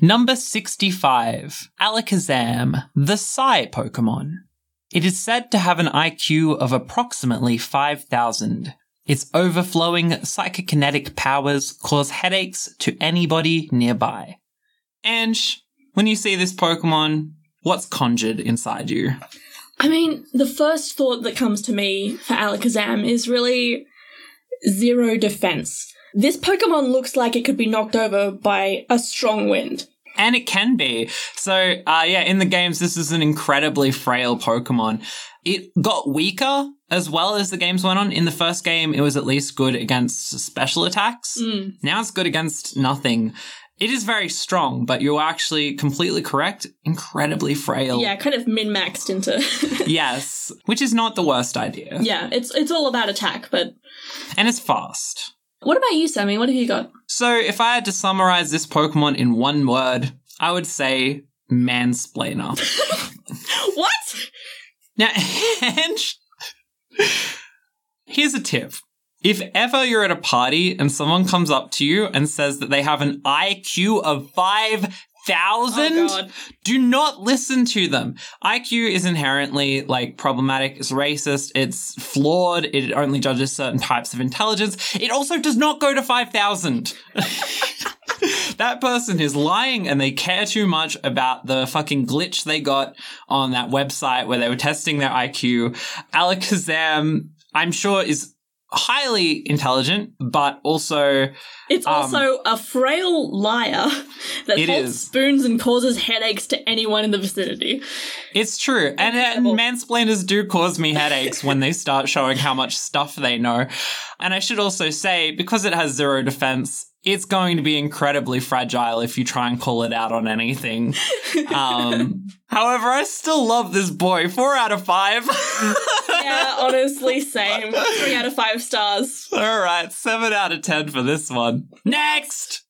Number 65, Alakazam, the Psy Pokemon. It is said to have an IQ of approximately 5,000. Its overflowing psychokinetic powers cause headaches to anybody nearby. Ange, when you see this Pokemon, what's conjured inside you? I mean, the first thought that comes to me for Alakazam is really zero defense. This Pokemon looks like it could be knocked over by a strong wind. And it can be. So, uh, yeah, in the games, this is an incredibly frail Pokemon. It got weaker as well as the games went on. In the first game, it was at least good against special attacks. Mm. Now it's good against nothing. It is very strong, but you're actually completely correct. Incredibly frail. Yeah, kind of min maxed into. Yes, which is not the worst idea. yeah, it's it's all about attack. But And it's fast. What about you, Sammy? What have you got? So, if I had to summarize this Pokemon in one word, I would say mansplainer. What? Now, here's a tip. If ever you're at a party and someone comes up to you and says that they have an IQ of 5,000, Oh, do not listen to them. IQ is inherently like problematic, it's racist, it's flawed, it only judges certain types of intelligence. It also does not go to 5,000. that person is lying and they care too much about the fucking glitch they got on that website where they were testing their IQ. Alakazam, I'm sure, is highly intelligent, but also It's Um, also a frail liar that It holds is. spoons and causes headaches to anyone in the vicinity. it's true. And, and Incredible. mansplainers do cause me headaches when they start showing how much stuff they know. And I should also say, because it has zero defense, it's going to be incredibly fragile if you try and call it out on anything. Um, however, I still love this boy. Four out of five. Yeah, honestly, same. Three out of five stars. All right, seven out of ten for this one. Next!